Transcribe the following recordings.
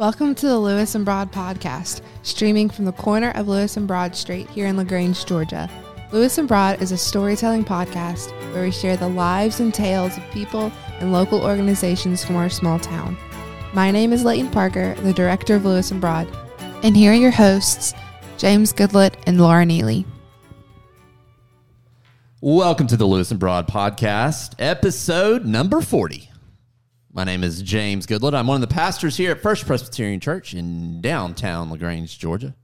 Welcome to the Lewis and Broad podcast, streaming from the corner of Lewis and Broad Street here in LaGrange, Georgia. Lewis and Broad is a storytelling podcast where we share the lives and tales of people and local organizations from our small town. My name is Leighton Parker, the director of Lewis and Broad, and here are your hosts, James Goodlett and Laura Neely. Welcome to the Lewis and Broad podcast, episode number 40. My name is James Goodlett. I'm one of the pastors here at First Presbyterian Church in downtown LaGrange, Georgia.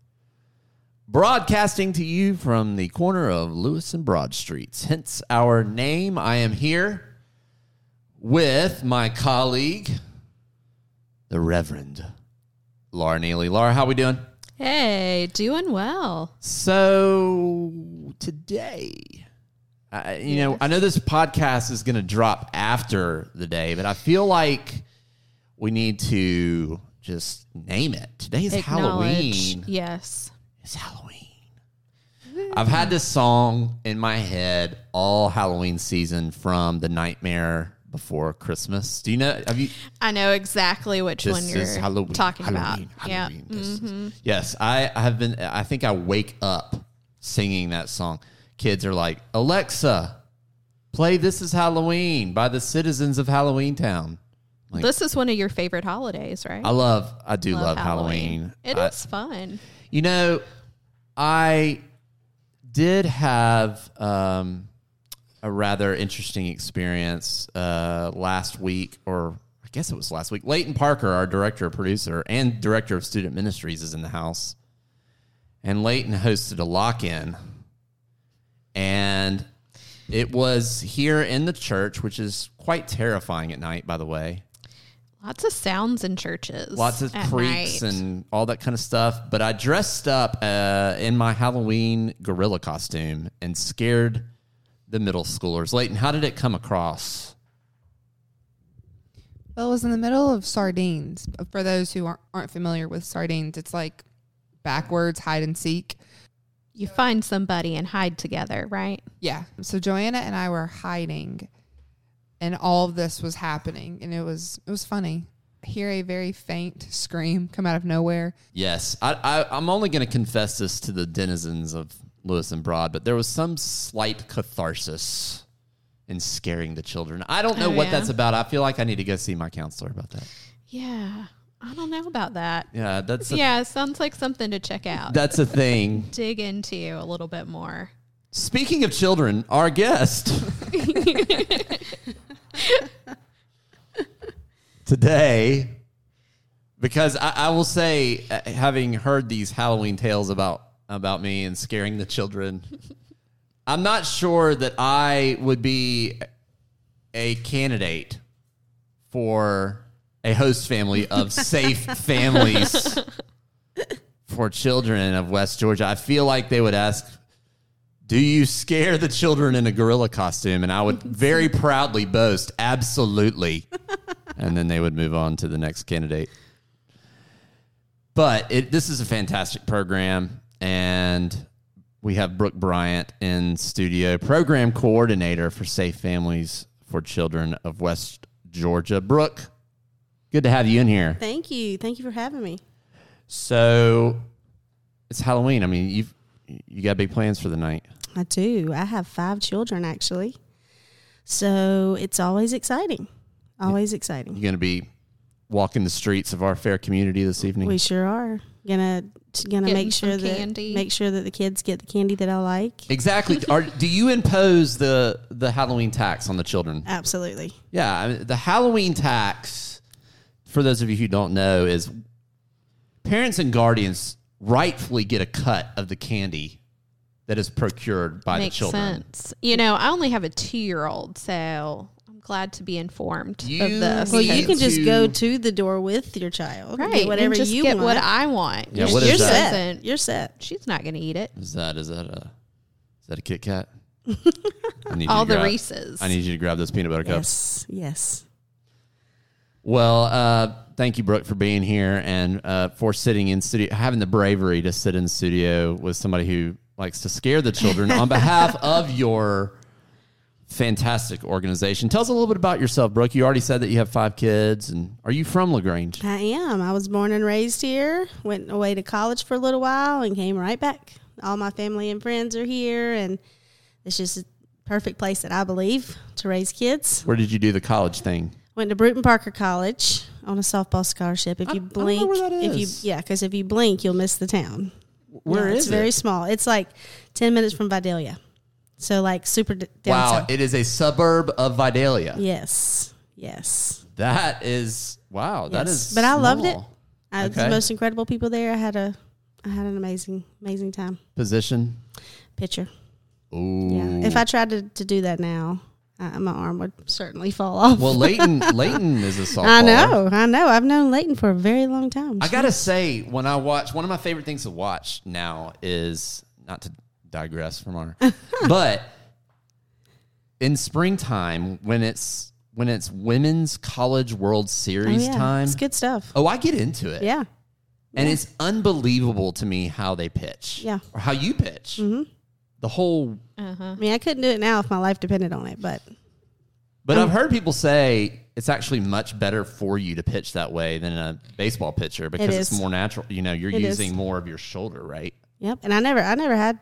Broadcasting to you from the corner of Lewis and Broad Streets, hence our name. I am here with my colleague, the Reverend Laura Neely. Laura, how are we doing? Hey, doing well. So today, I, you know, I know this podcast is going to drop after the day, but I feel like we need to just name it. Today is Halloween. Yes. It's Halloween. I've had this song in my head all Halloween season from The Nightmare Before Christmas. Do you know? Have you? I know exactly which This one you're Halloween. talking Halloween, about. Halloween. Yeah. This is- mm-hmm. Yes, I, I have been. I think I wake up singing that song. Kids are like, Alexa, play "This Is Halloween" by the citizens of Halloween Town. Like, This is one of your favorite holidays, right? I love. I do love, Halloween. It I- is fun. You know, I did have um, a rather interesting experience uh, last week, or I guess it was last week. Leighton Parker, our director, producer, and director of student ministries, is in the house. And Leighton hosted a lock in. And it was here in the church, which is quite terrifying at night, by the way Lots of sounds in churches. lots of at creaks night. and all that kind of stuff. But I dressed up uh, in my Halloween gorilla costume and scared the middle schoolers. Leighton, how did it come across? Well, it was in the middle of sardines. For those who aren't, aren't familiar with sardines, it's like backwards hide and seek. You find somebody and hide together, right? Yeah. So Joanna and I were hiding and all of this was happening and it was it was funny. Hear a very faint scream come out of nowhere. Yes, I, I, I'm only going to confess this to the denizens of Lewis and Broad, but there was some slight catharsis in scaring the children. I don't know Oh, what yeah? that's about. I feel like I need to go see my counselor about that. Yeah. I don't know about that. Yeah, that's a, yeah, sounds like something to check out. that's a thing. Dig into a little bit more. Speaking of children, our guest today, because I, I will say, uh, having heard these Halloween tales about about me and scaring the children, I'm not sure that I would be a candidate for a host family of safe families for children of West Georgia. I feel like they would ask do you scare the children in a gorilla costume? And I would very proudly boast, absolutely. and then they would move on to the next candidate. But it, this is a fantastic program. And we have Brooke Bryant in studio, program coordinator for Safe Families for Children of West Georgia. Brooke, good to have you in here. Thank you. Thank you for having me. So it's Halloween. I mean, you've you got big plans for the night. I do. I have five children actually. So it's always exciting. Always exciting. You're going to be walking the streets of our fair community this evening? We sure are. Gonna gonna Getting make sure that candy. make sure that the kids get the candy that I like. exactly. Are, do you impose the the Halloween tax on the children? Absolutely. Yeah, I mean, the Halloween tax. For those of you who don't know, is parents and guardians rightfully get a cut of the candy that is procured by Makes the children. sense. You know, I only have a two year old, so I'm glad to be informed You- of this. Well, you can just To- go to the door with your child. right, Get whatever and just you get want. what I want. Yeah, If what she You're that? set. doesn't, You're set. She's not going to eat it. Is that is that a is that a Kit Kat? I need you All to the grab- Reese's. I need you to grab those peanut butter cups. Yes. Yes. Well, uh, thank you, Brooke, for being here and uh, for sitting in studio, having the bravery to sit in studio with somebody who likes to scare the children on behalf of your fantastic organization. Tell us a little bit about yourself, Brooke. You already said that you have five kids, and are you from Lagrange? I am. I was born and raised here. Went away to college for a little while and came right back. All my family and friends are here, and it's just a perfect place that I believe to raise kids. Where did you do the college thing? Went to Brewton-Parker College on a softball scholarship. If I- you I don't know blink, where that if you yeah, because if you blink, you'll miss the town. Where yeah, is it's very small. It's like ten minutes from Vidalia, so like super d- down Wow, south. it is a suburb of Vidalia. yes, yes. That is wow. That Yes. is, But I loved it. I had Okay. the most incredible people there. I had a, I had an amazing, amazing time. Position. Pitcher. Ooh. Yeah. If I tried to, to do that now, uh, my arm would certainly fall off. well, Leighton, Leighton is a softball. I know, I know. I've known Leighton for a very long time. I gotta say, when I watch, one of my favorite things to watch now is not to digress from our, but in springtime when it's when it's women's college World Oh, Series yeah. time. It's good stuff. Oh, I get into it. Yeah. and it's unbelievable to me how they pitch. Yeah. or how you pitch. The whole. Uh-huh. I mean, I couldn't do it now if my life depended on it, but But. I've heard people say it's actually much better for you to pitch that way than a baseball pitcher because it's more natural. You know, you're It is. using more of your shoulder, right? yep. And I never, I never had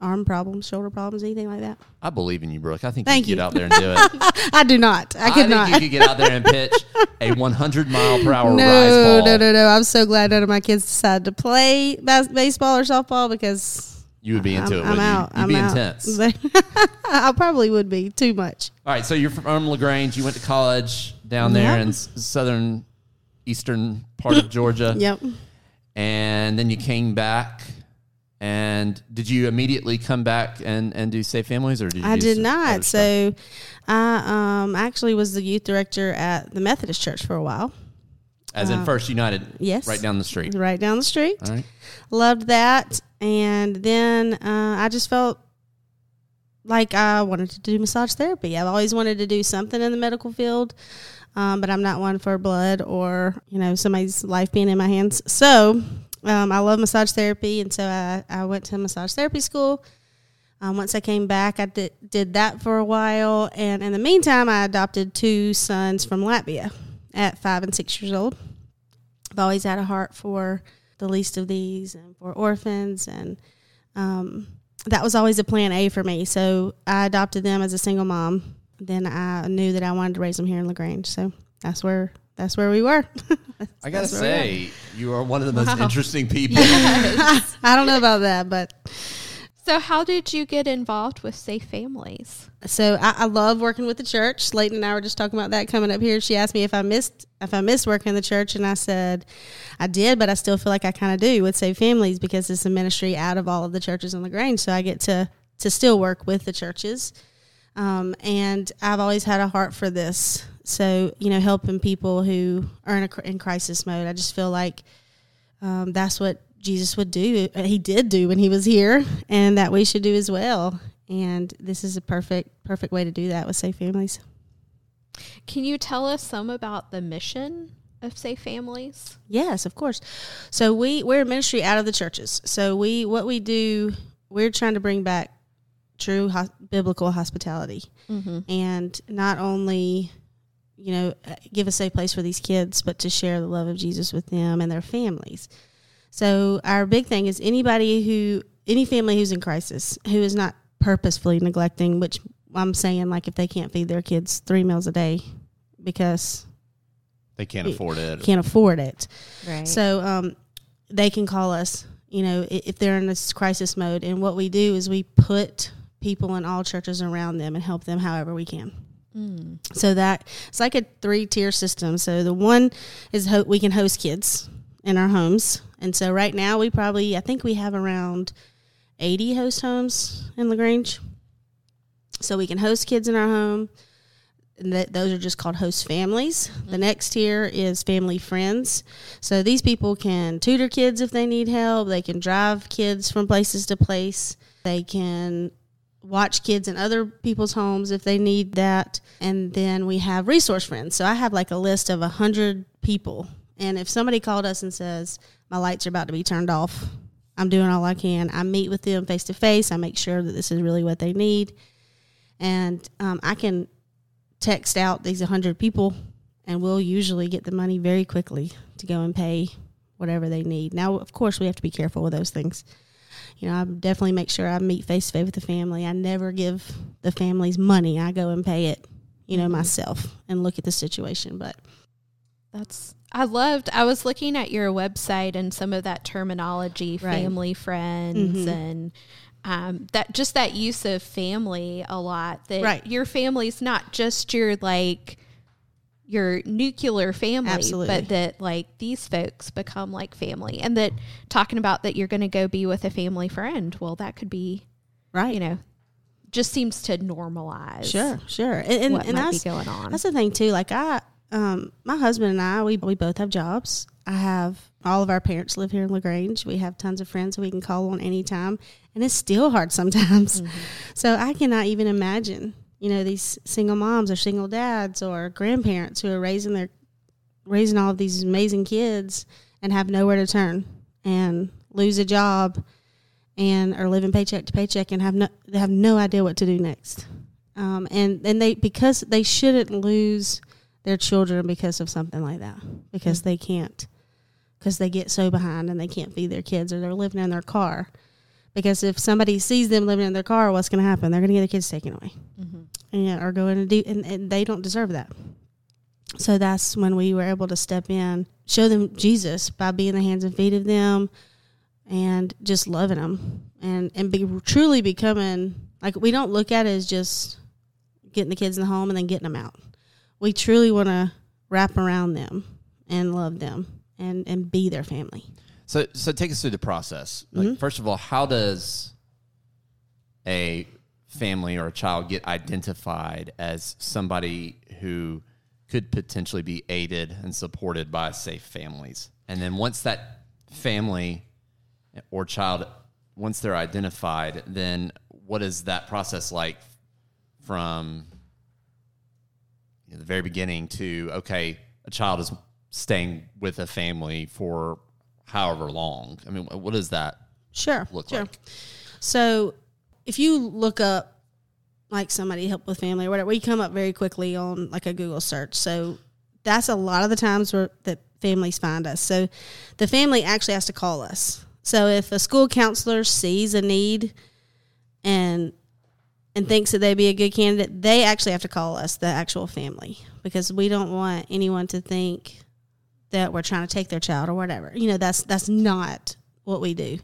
arm problems, shoulder problems, anything like that. I believe in you, Brooke. I think Thank you you. get out there and do it. I do not. I I, could think not. you could get out there and pitch a 100 mile per hour rise no, ball. no, no, no. I'm so glad none of my kids decided to play bas- baseball or softball because You would be into I'm, it. I'm out. You? You'd I'm be out. intense. I probably would be too much. All right, so you're from Lagrange. You went to college down there Yep. in s- southern, eastern part of Georgia, Yep. and then you came back. And did you immediately come back and, and do Safe Families, or did you? I did not. So, I um actually was the youth director at the Methodist Church for a while. As in First United, yes. right down the street. right down the street. All right. Loved that. And then uh, I just felt like I wanted to do massage therapy. I've always wanted to do something in the medical field, um, but I'm not one for blood or, you know, somebody's life being in my hands. So um, I love massage therapy. And so I, I went to massage therapy school. Um, once I came back, I did, did that for a while. And in the meantime, I adopted two sons from Latvia at five and six years old. I've always had a heart for the least of these and for orphans and um, that was always a plan A for me. So I adopted them as a single mom. Then I knew that I wanted to raise them here in Lagrange. So that's where that's where we were. I gotta where we say, you are one of the most Wow. interesting people. I don't know about that, but So, how did you get involved with Safe Families? so I, I love working with the church. Leighton and I were just talking about that coming up here. She asked me if I missed if I missed working in the church, and I said I did, but I still feel like I kind of do with Safe Families because it's a ministry out of all of the churches in Lagrange. So I get to to still work with the churches, um, and I've always had a heart for this. So you know, helping people who are in a in crisis mode. I just feel like um, that's what Jesus would do. uh, He did do when he was here, and that we should do as well. And this is a perfect perfect way to do that with Safe Families. Can you tell us some about the mission of Safe Families? Yes, of course. So we we're a ministry out of the churches. So we what we do we're trying to bring back true hos- biblical hospitality, and not only you know uh, give a safe place for these kids, but to share the love of Jesus with them and their families. So our big thing is anybody who any family who's in crisis who is not purposefully neglecting, which I'm saying like if they can't feed their kids three meals a day because they can't afford it. can't afford it. Right. So um, they can call us, you know, if they're in this crisis mode. And what we do is we put people in all churches around them and help them however we can. So that it's like a three tier system. So the one is ho- we can host kids in our homes, and so right now we probably I think we have around eighty host homes in Lagrange. So we can host kids in our home. And that those are just called host families. The mm-hmm. next tier is family friends. So these people can tutor kids if they need help. They can drive kids from places to place. They can watch kids in other people's homes if they need that. And then we have resource friends. So I have like a list of a hundred people. And if somebody called us and says, My lights are about to be turned off, I'm doing all I can. I meet with them face to face. I make sure that this is really what they need. and um, I can text out these 100 people and we'll usually get the money very quickly to go and pay whatever they need. Now, of course, we have to be careful with those things. You know, I definitely make sure I meet face to face with the family. I never give the families money. I go and pay it, you know, myself and look at the situation. But That's I loved. I was looking at your website and some of that terminology, Right. family, friends, Mhm. and um, that just that use of family a lot. That Right. your family's not just your like your nuclear family, Absolutely. but that like these folks become like family, and that talking about that you're going to go be with a family friend. Well, that could be right, you know just seems to normalize. sure, sure, and and, what and that's going on. that's the thing too. Like I, um, my husband and I, we we both have jobs. I have all of our parents live here in Lagrange. We have tons of friends who we can call on anytime, and it's still hard sometimes. So I cannot even imagine, you know, these single moms or single dads or grandparents who are raising their raising all of these amazing kids and have nowhere to turn and lose a job and are living paycheck to paycheck and have no they have no idea what to do next. Um, and and they because they shouldn't lose their children because of something like that because they can't because they get so behind and they can't feed their kids or they're living in their car. Because if somebody sees them living in their car what's going to happen? They're going to get their kids taken away. And are going to do and, and they don't deserve that. So that's when we were able to step in show them jesus by being the hands and feet of them and just loving them and and be truly becoming like we don't look at it as just getting the kids in the home and then getting them out we truly want to wrap around them and love them and and be their family So, so take us through the process. Like, mm-hmm. first of all, how does a family or a child get identified as somebody who could potentially be aided and supported by safe families? And then once that family or child, once they're identified, then what is that process like from the very beginning to okay, a child is staying with a family for however long. I mean, what does that sure look sure like? So if you look up like somebody help with family or whatever, we come up very quickly on like a Google search. So that's a lot of the times where that families find us. So the family actually has to call us. So if a school counselor sees a need and and thinks that they'd be a good candidate, they actually have to call us, the actual family, because we don't want anyone to think that we're trying to take their child or whatever. You know, that's that's not what we do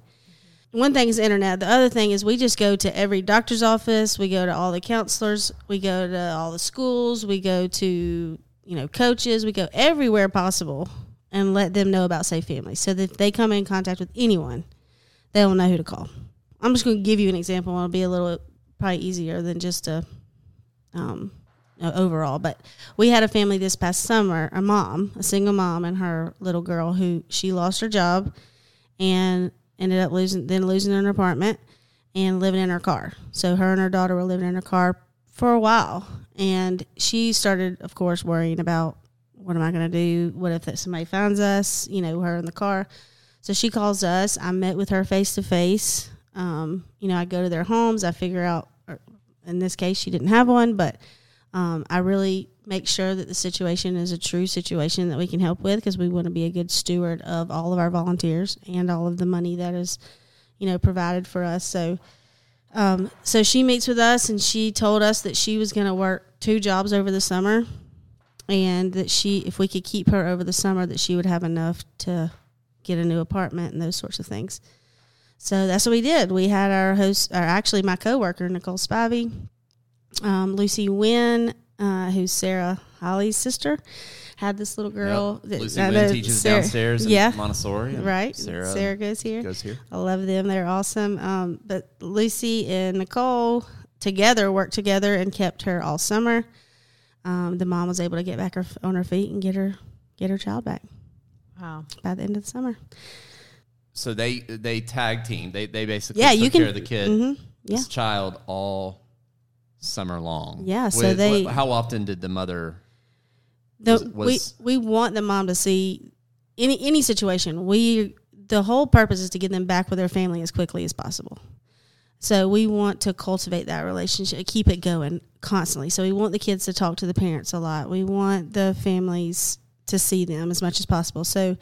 one thing is internet. The other thing is we just go to every doctor's office. We go to all the counselors. We go to all the schools. We go to you know coaches. We go everywhere possible and let them know about Safe Families, so that if they come in contact with anyone, they'll know who to call. I'm just going to give you an example. It'll be a little probably easier than just a um, overall. But we had a family this past summer, a mom, a single mom, and her little girl who she lost her job and ended up losing then losing her apartment and living in her car. So her and her daughter were living in her car for a while, and she started, of course, worrying about what am I going to do? What if that somebody finds us? You know, her in the car. So she calls us. I met with her face to face. Um, You know, I go to their homes. I figure out. In this case, she didn't have one, but um, I really make sure that the situation is a true situation that we can help with because we want to be a good steward of all of our volunteers and all of the money that is, you know, provided for us. So, um, so she meets with us and she told us that she was going to work two jobs over the summer, and that she, if we could keep her over the summer, that she would have enough to get a new apartment and those sorts of things. So that's what we did. We had our host, or actually my coworker Nicole Spivey, um, Lucy Wynn, uh, who's Sarah Holly's sister, had this little girl. Yep. that- Lucy I Wynn know teaches Sarah- downstairs Yeah, Montessori. and right. Sarah, Sarah, goes here. goes here. I love them. They're awesome. Um, but Lucy and Nicole together worked together and kept her all summer. Um, the mom was able to get back her on her feet and get her get her child back Wow. by the end of the summer. So they they tag team. They they basically Yeah, took you can- care of the kid, Mhm. Yeah. this child all summer long. Yeah, so With- they- how often did the mother? The, was- we we want the mom to see any any situation. We the whole purpose is to get them back with their family as quickly as possible. So we want to cultivate that relationship, keep it going constantly. So we want the kids to talk to the parents a lot. We want the families to see them as much as possible. So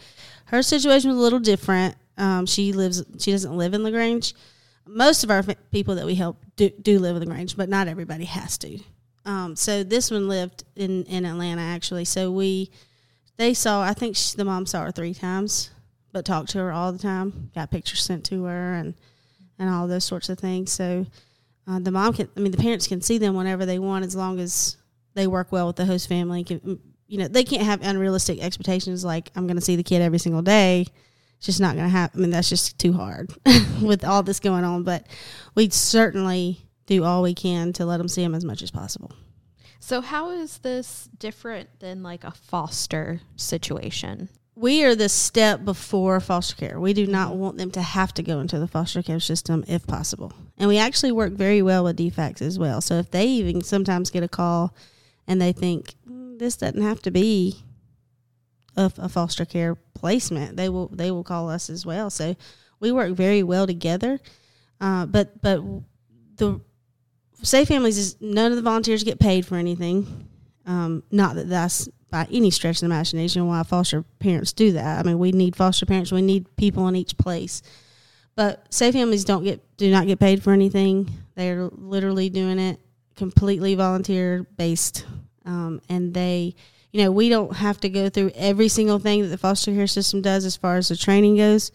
her situation was a little different. Um, she lives, she doesn't live in Lagrange. Most of our fa- people that we help do, do live in Lagrange, but not everybody has to. Um, so this one lived in, in Atlanta actually. So we, they saw, I think she, the mom saw her three times, but talked to her all the time, got pictures sent to her and, and all those sorts of things. So uh, the mom can, I mean, the parents can see them whenever they want as long as they work well with the host family. Can, you know, they can't have unrealistic expectations like I'm going to see the kid every single day. It's just not going to happen. I mean, that's just too hard with all this going on. But we certainly do all we can to let them see them as much as possible. So, how is this different than like a foster situation? We are the step before foster care. We do not want them to have to go into the foster care system if possible. And we actually work very well with DFACs as well. So if they even sometimes get a call and they think "Mm, this doesn't have to be a, a foster care placement, they will they will call us as well. So we work very well together. Uh, but but the Safe Families is none of the volunteers get paid for anything. Um, not that that's by any stretch of the imagination why foster parents do that. I mean, we need foster parents. We need people in each place. But Safe Families don't get do not get paid for anything. They're literally doing it completely volunteer based, um, and they, you know, we don't have to go through every single thing that the foster care system does as far as the training goes.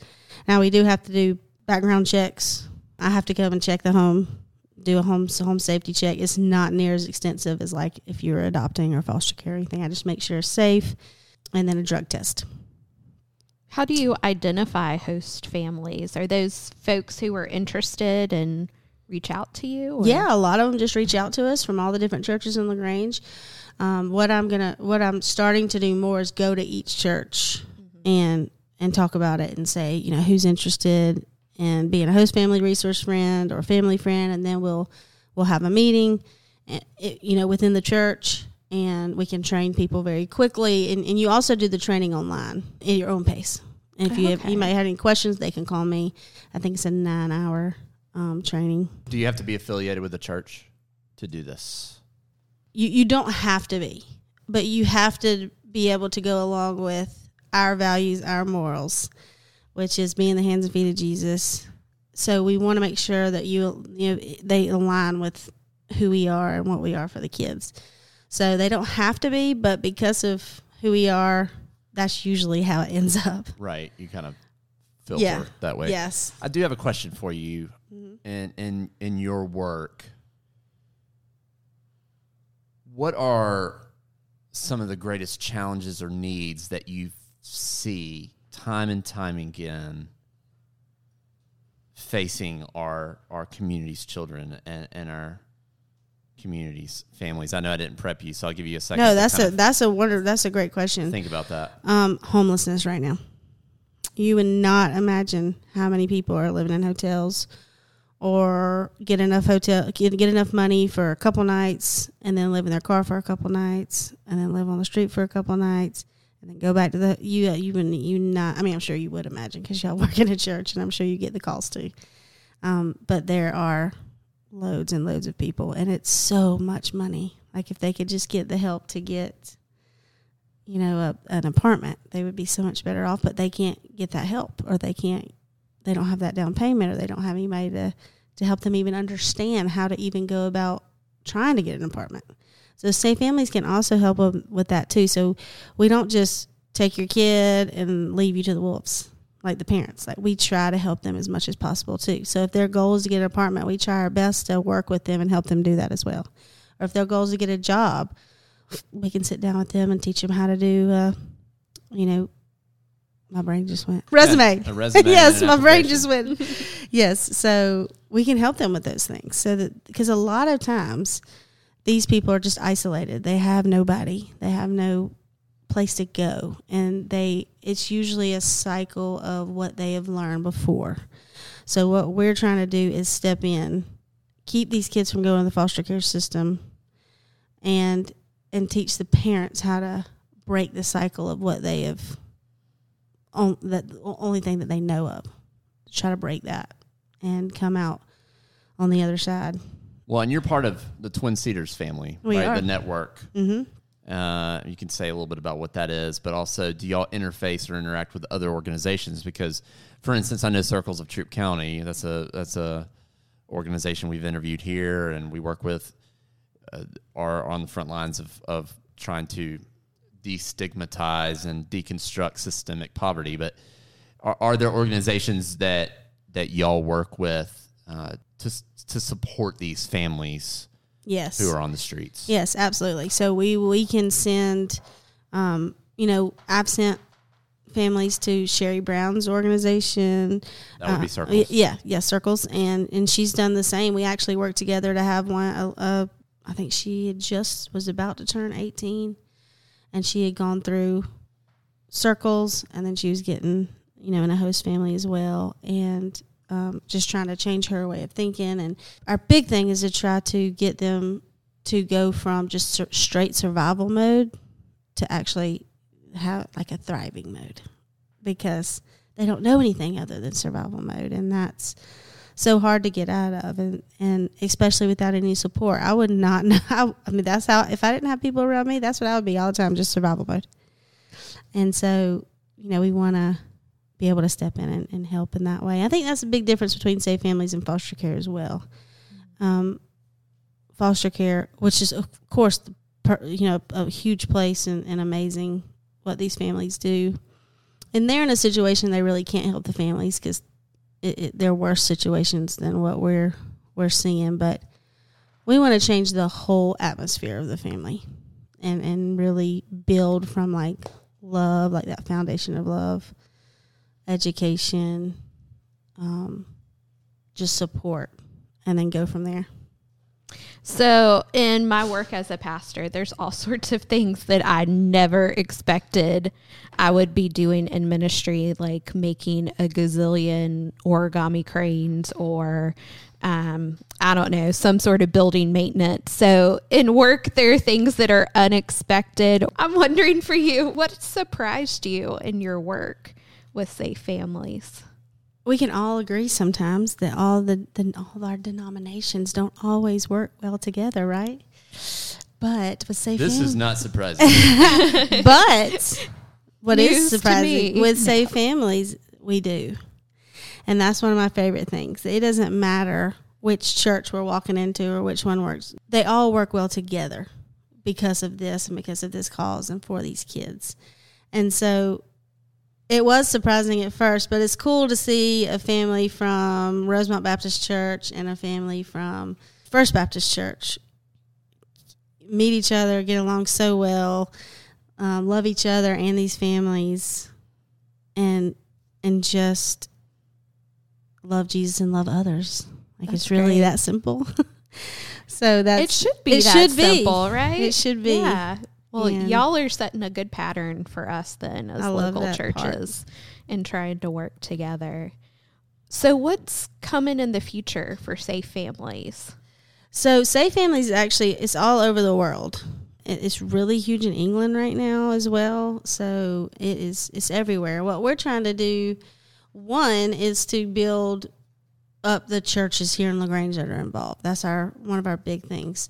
Now we do have to do background checks. I have to come and check the home, do a home home safety check. It's not near as extensive as like if you're adopting or foster care or anything. I just make sure it's safe, and then a drug test. How do you identify host families? Are those folks who are interested and reach out to you? or- Yeah, a lot of them just reach out to us from all the different churches in Lagrange. Um, what I'm gonna, what I'm starting to do more is go to each church and and talk about it and say, you know, who's interested in being a host family resource friend or family friend, and then we'll we'll have a meeting, eh, you know, within the church, and we can train people very quickly. And, and you also do the training online at your own pace. And if you have, you might have any questions, they can call me. I think it's a nine hour um, training. Do you have to be affiliated with the church to do this? You, you don't have to be, but you have to be able to go along with our values, our morals, which is being the hands and feet of Jesus. So we want to make sure that you you know they align with who we are and what we are for the kids. So they don't have to be, but because of who we are, that's usually how it ends up. Right. You kind of filter Yeah. that way. Yes. I do have a question for you mm-hmm. in in in your work. What are some of the greatest challenges or needs that you see time and time again facing our our community's children and, and our communities families? I know I didn't prep you, so I'll give you a second. No, that's a that's a wonder that's a great question. think about that. um, homelessness right now. You would not imagine how many people are living in hotels or get enough hotel get, get enough money for a couple nights and then live in their car for a couple nights and then live on the street for a couple nights and then go back to the you you would you not I mean I'm sure you would imagine because y'all work in a church and I'm sure you get the calls too. Um, but there are loads and loads of people and it's so much money. Like if they could just get the help to get you know, a, an apartment, they would be so much better off. But they can't get that help, or they can't, they don't have that down payment, or they don't have anybody to to help them even understand how to even go about trying to get an apartment. So safe families can also help them with that too. So we don't just take your kid and leave you to the wolves like the parents. Like we try to help them as much as possible too. So if their goal is to get an apartment, we try our best to work with them and help them do that as well. Or if their goal is to get a job, we can sit down with them and teach them how to do, uh, you know, my brain just went resume. a resume yes, my brain just went. yes, so we can help them with those things. So that because a lot of times these people are just isolated. They have nobody. They have no place to go, and they it's usually a cycle of what they have learned before. So what we're trying to do is step in, keep these kids from going to the foster care system, and and teach the parents how to break the cycle of what they have on that the only thing that they know of try to break that and come out on the other side. Well, and you're part of the Twin Cedars family, We right? are. The network. Mm-hmm. Uh, you can say a little bit about what that is, but also, do y'all interface or interact with other organizations? Because, for instance, I know Circles of Troup County. That's a that's a organization we've interviewed here, and we work with. Uh, are on the front lines of of trying to destigmatize and deconstruct systemic poverty. But are, are there organizations that that y'all work with uh, to to support these families Yes. who are on the streets? Yes, absolutely. So we we can send, um, you know, I've sent families to Sherry Brown's organization. That would be Uh, Circles. Yeah, yeah, circles, and and she's done the same. We actually worked together to have one. I think she just was about to turn eighteen, and she had gone through circles, and then she was getting you know in a host family as well, and um, just trying to change her way of thinking. And our big thing is to try to get them to go from just sur- straight survival mode to actually have like a thriving mode because they don't know anything other than survival mode and that's so hard to get out of and, and especially without any support. I would not know how, i mean that's how if i didn't have people around me that's what i would be all the time just survival mode. And so you know we want to be able to step in and, and help in that way. I think that's a big difference between safe families and foster care as well. Um, foster care which is of course you know a huge place and, and amazing what these families do. And they're in a situation they really can't help the families because it, it, they're worse situations than what we're we're seeing. But we want to change the whole atmosphere of the family, and and really build from like love, like that foundation of love, education, um, just support, and then go from there. So, in my work as a pastor, there's all sorts of things that I never expected I would be doing in ministry, like making a gazillion origami cranes or, um, I don't know, some sort of building maintenance. So, in work, there are things that are unexpected. I'm wondering for you, what surprised you in your work with Safe Families? We can all agree sometimes that all the, the all our denominations don't always work well together, right? But with safe This Fam- is not surprising. but what is News to surprising me. with safe families, we do, and that's one of my favorite things. It doesn't matter which church we're walking into or which one works; they all work well together because of this and because of this cause and for these kids. And so it was surprising at first, but it's cool to see a family from Rosemont Baptist Church and a family from First Baptist Church meet each other, get along so well, um, love each other and these families, and and just love Jesus and love others. Like That's it's really great. that simple. so that's it should be it that should be. simple, right? It should be. Yeah. Well, And- y'all are setting a good pattern for us then as I local that part. churches and trying to work together. So, what's coming in the future for Safe Families? So Safe Families actually it's all over the world. It's really huge in England right now as well. So it is it's everywhere. What we're trying to do, one is to build up the churches here in Lagrange that are involved. That's our one of our big things,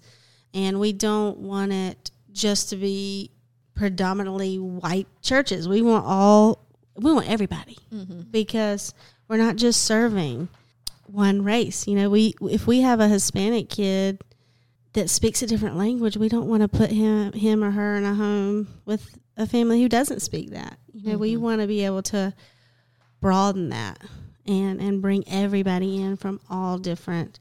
and we don't want it just to be predominantly white churches. We want all we want everybody mm-hmm. because we're not just serving one race. You know, we if we have a Hispanic kid that speaks a different language, we don't want to put him him or her in a home with a family who doesn't speak that. You know, we mm-hmm. want to be able to broaden that and and bring everybody in from all different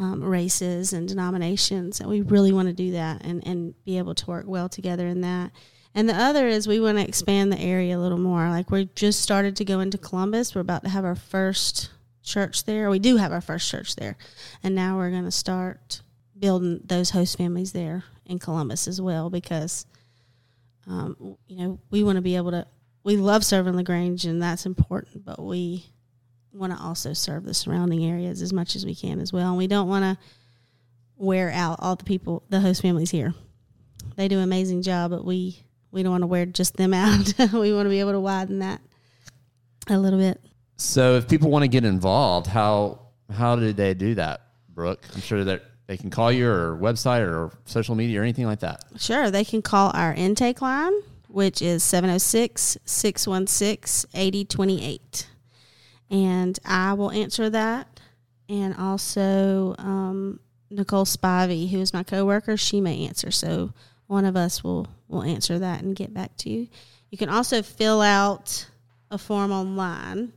um, races and denominations. And we really want to do that and and be able to work well together in that. And the other is we want to expand the area a little more. Like we just started to go into Columbus. We're about to have our first church there. We do have our first church there. And now we're going to start building those host families there in Columbus as well because, um, you know, we want to be able to, we love serving LaGrange and that's important, but we want to also serve the surrounding areas as much as we can as well. And we don't want to wear out all the people, the host families here. They do an amazing job, but we, we don't want to wear just them out. we want to be able to widen that a little bit. so, if people want to get involved, how how do they do that, Brooke? I'm sure that they can call you or website or social media or anything like that. Sure, they can call our intake line, which is 706 616 8028. And I will answer that. And also, um, Nicole Spivey, who is my coworker, she may answer. So one of us will, will answer that and get back to you. You can also fill out a form online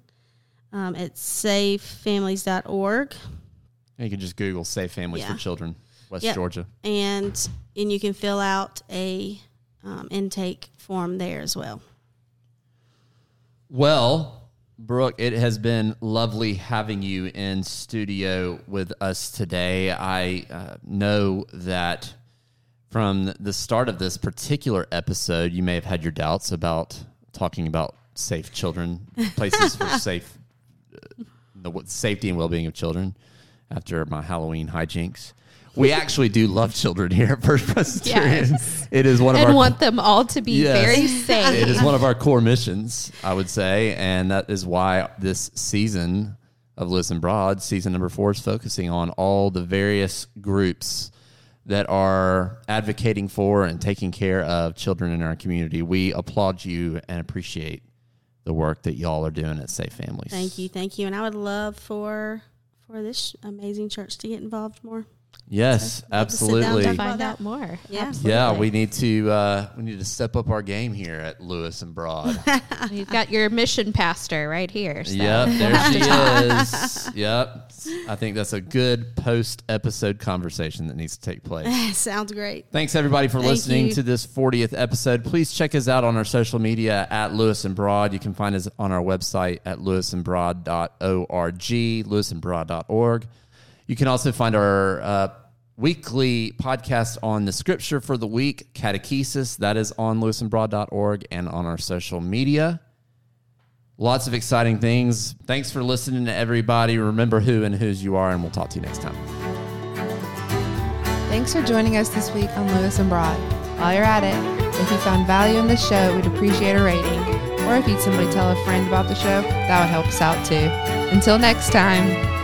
um, at safefamilies.org. And you can just Google Safe Families Yeah. for Children, West Yep. Georgia. and and you can fill out a um, intake form there as well. Well, Brooke, it has been lovely having you in studio with us today. I uh, know that from the start of this particular episode, you may have had your doubts about talking about safe children, places for safe, uh, the safety and well-being of children. After my Halloween hijinks, we actually do love children here at First Presbyterian. Yes. It is one of our and our want them all to be Yes. very safe. it is one of our core missions, I would say, and that is why this season of Lewis and Broad, season number four, is focusing on all the various groups that are advocating for and taking care of children in our community. We applaud you and appreciate the work that y'all are doing at Safe Families. Thank you, thank you, and I would love for for this amazing church to get involved more. Yes, love to sit down absolutely. talk Find out more. Yeah. Yeah, we need to uh, we need to step up our game here at Lewis and Broad. You've got your mission pastor right here. So. Yep, there she is. Yep. I think that's a good post episode conversation that needs to take place. Sounds great. Thanks everybody for Thank listening you. to this 40th episode. Please check us out on our social media at Lewis and Broad. You can find us on our website at lewisandbroad.org, lewisandbroad.org. You can also find our uh, weekly podcast on the scripture for the week, catechesis. That is on lewisandbroad.org and on our social media. Lots of exciting things. Thanks for listening to everybody. Remember who and whose you are, and we'll talk to you next time. Thanks for joining us this week on Lewis and Broad. While you're at it, if you found value in the show, we'd appreciate a rating. Or if you'd simply tell a friend about the show, that would help us out too. Until next time.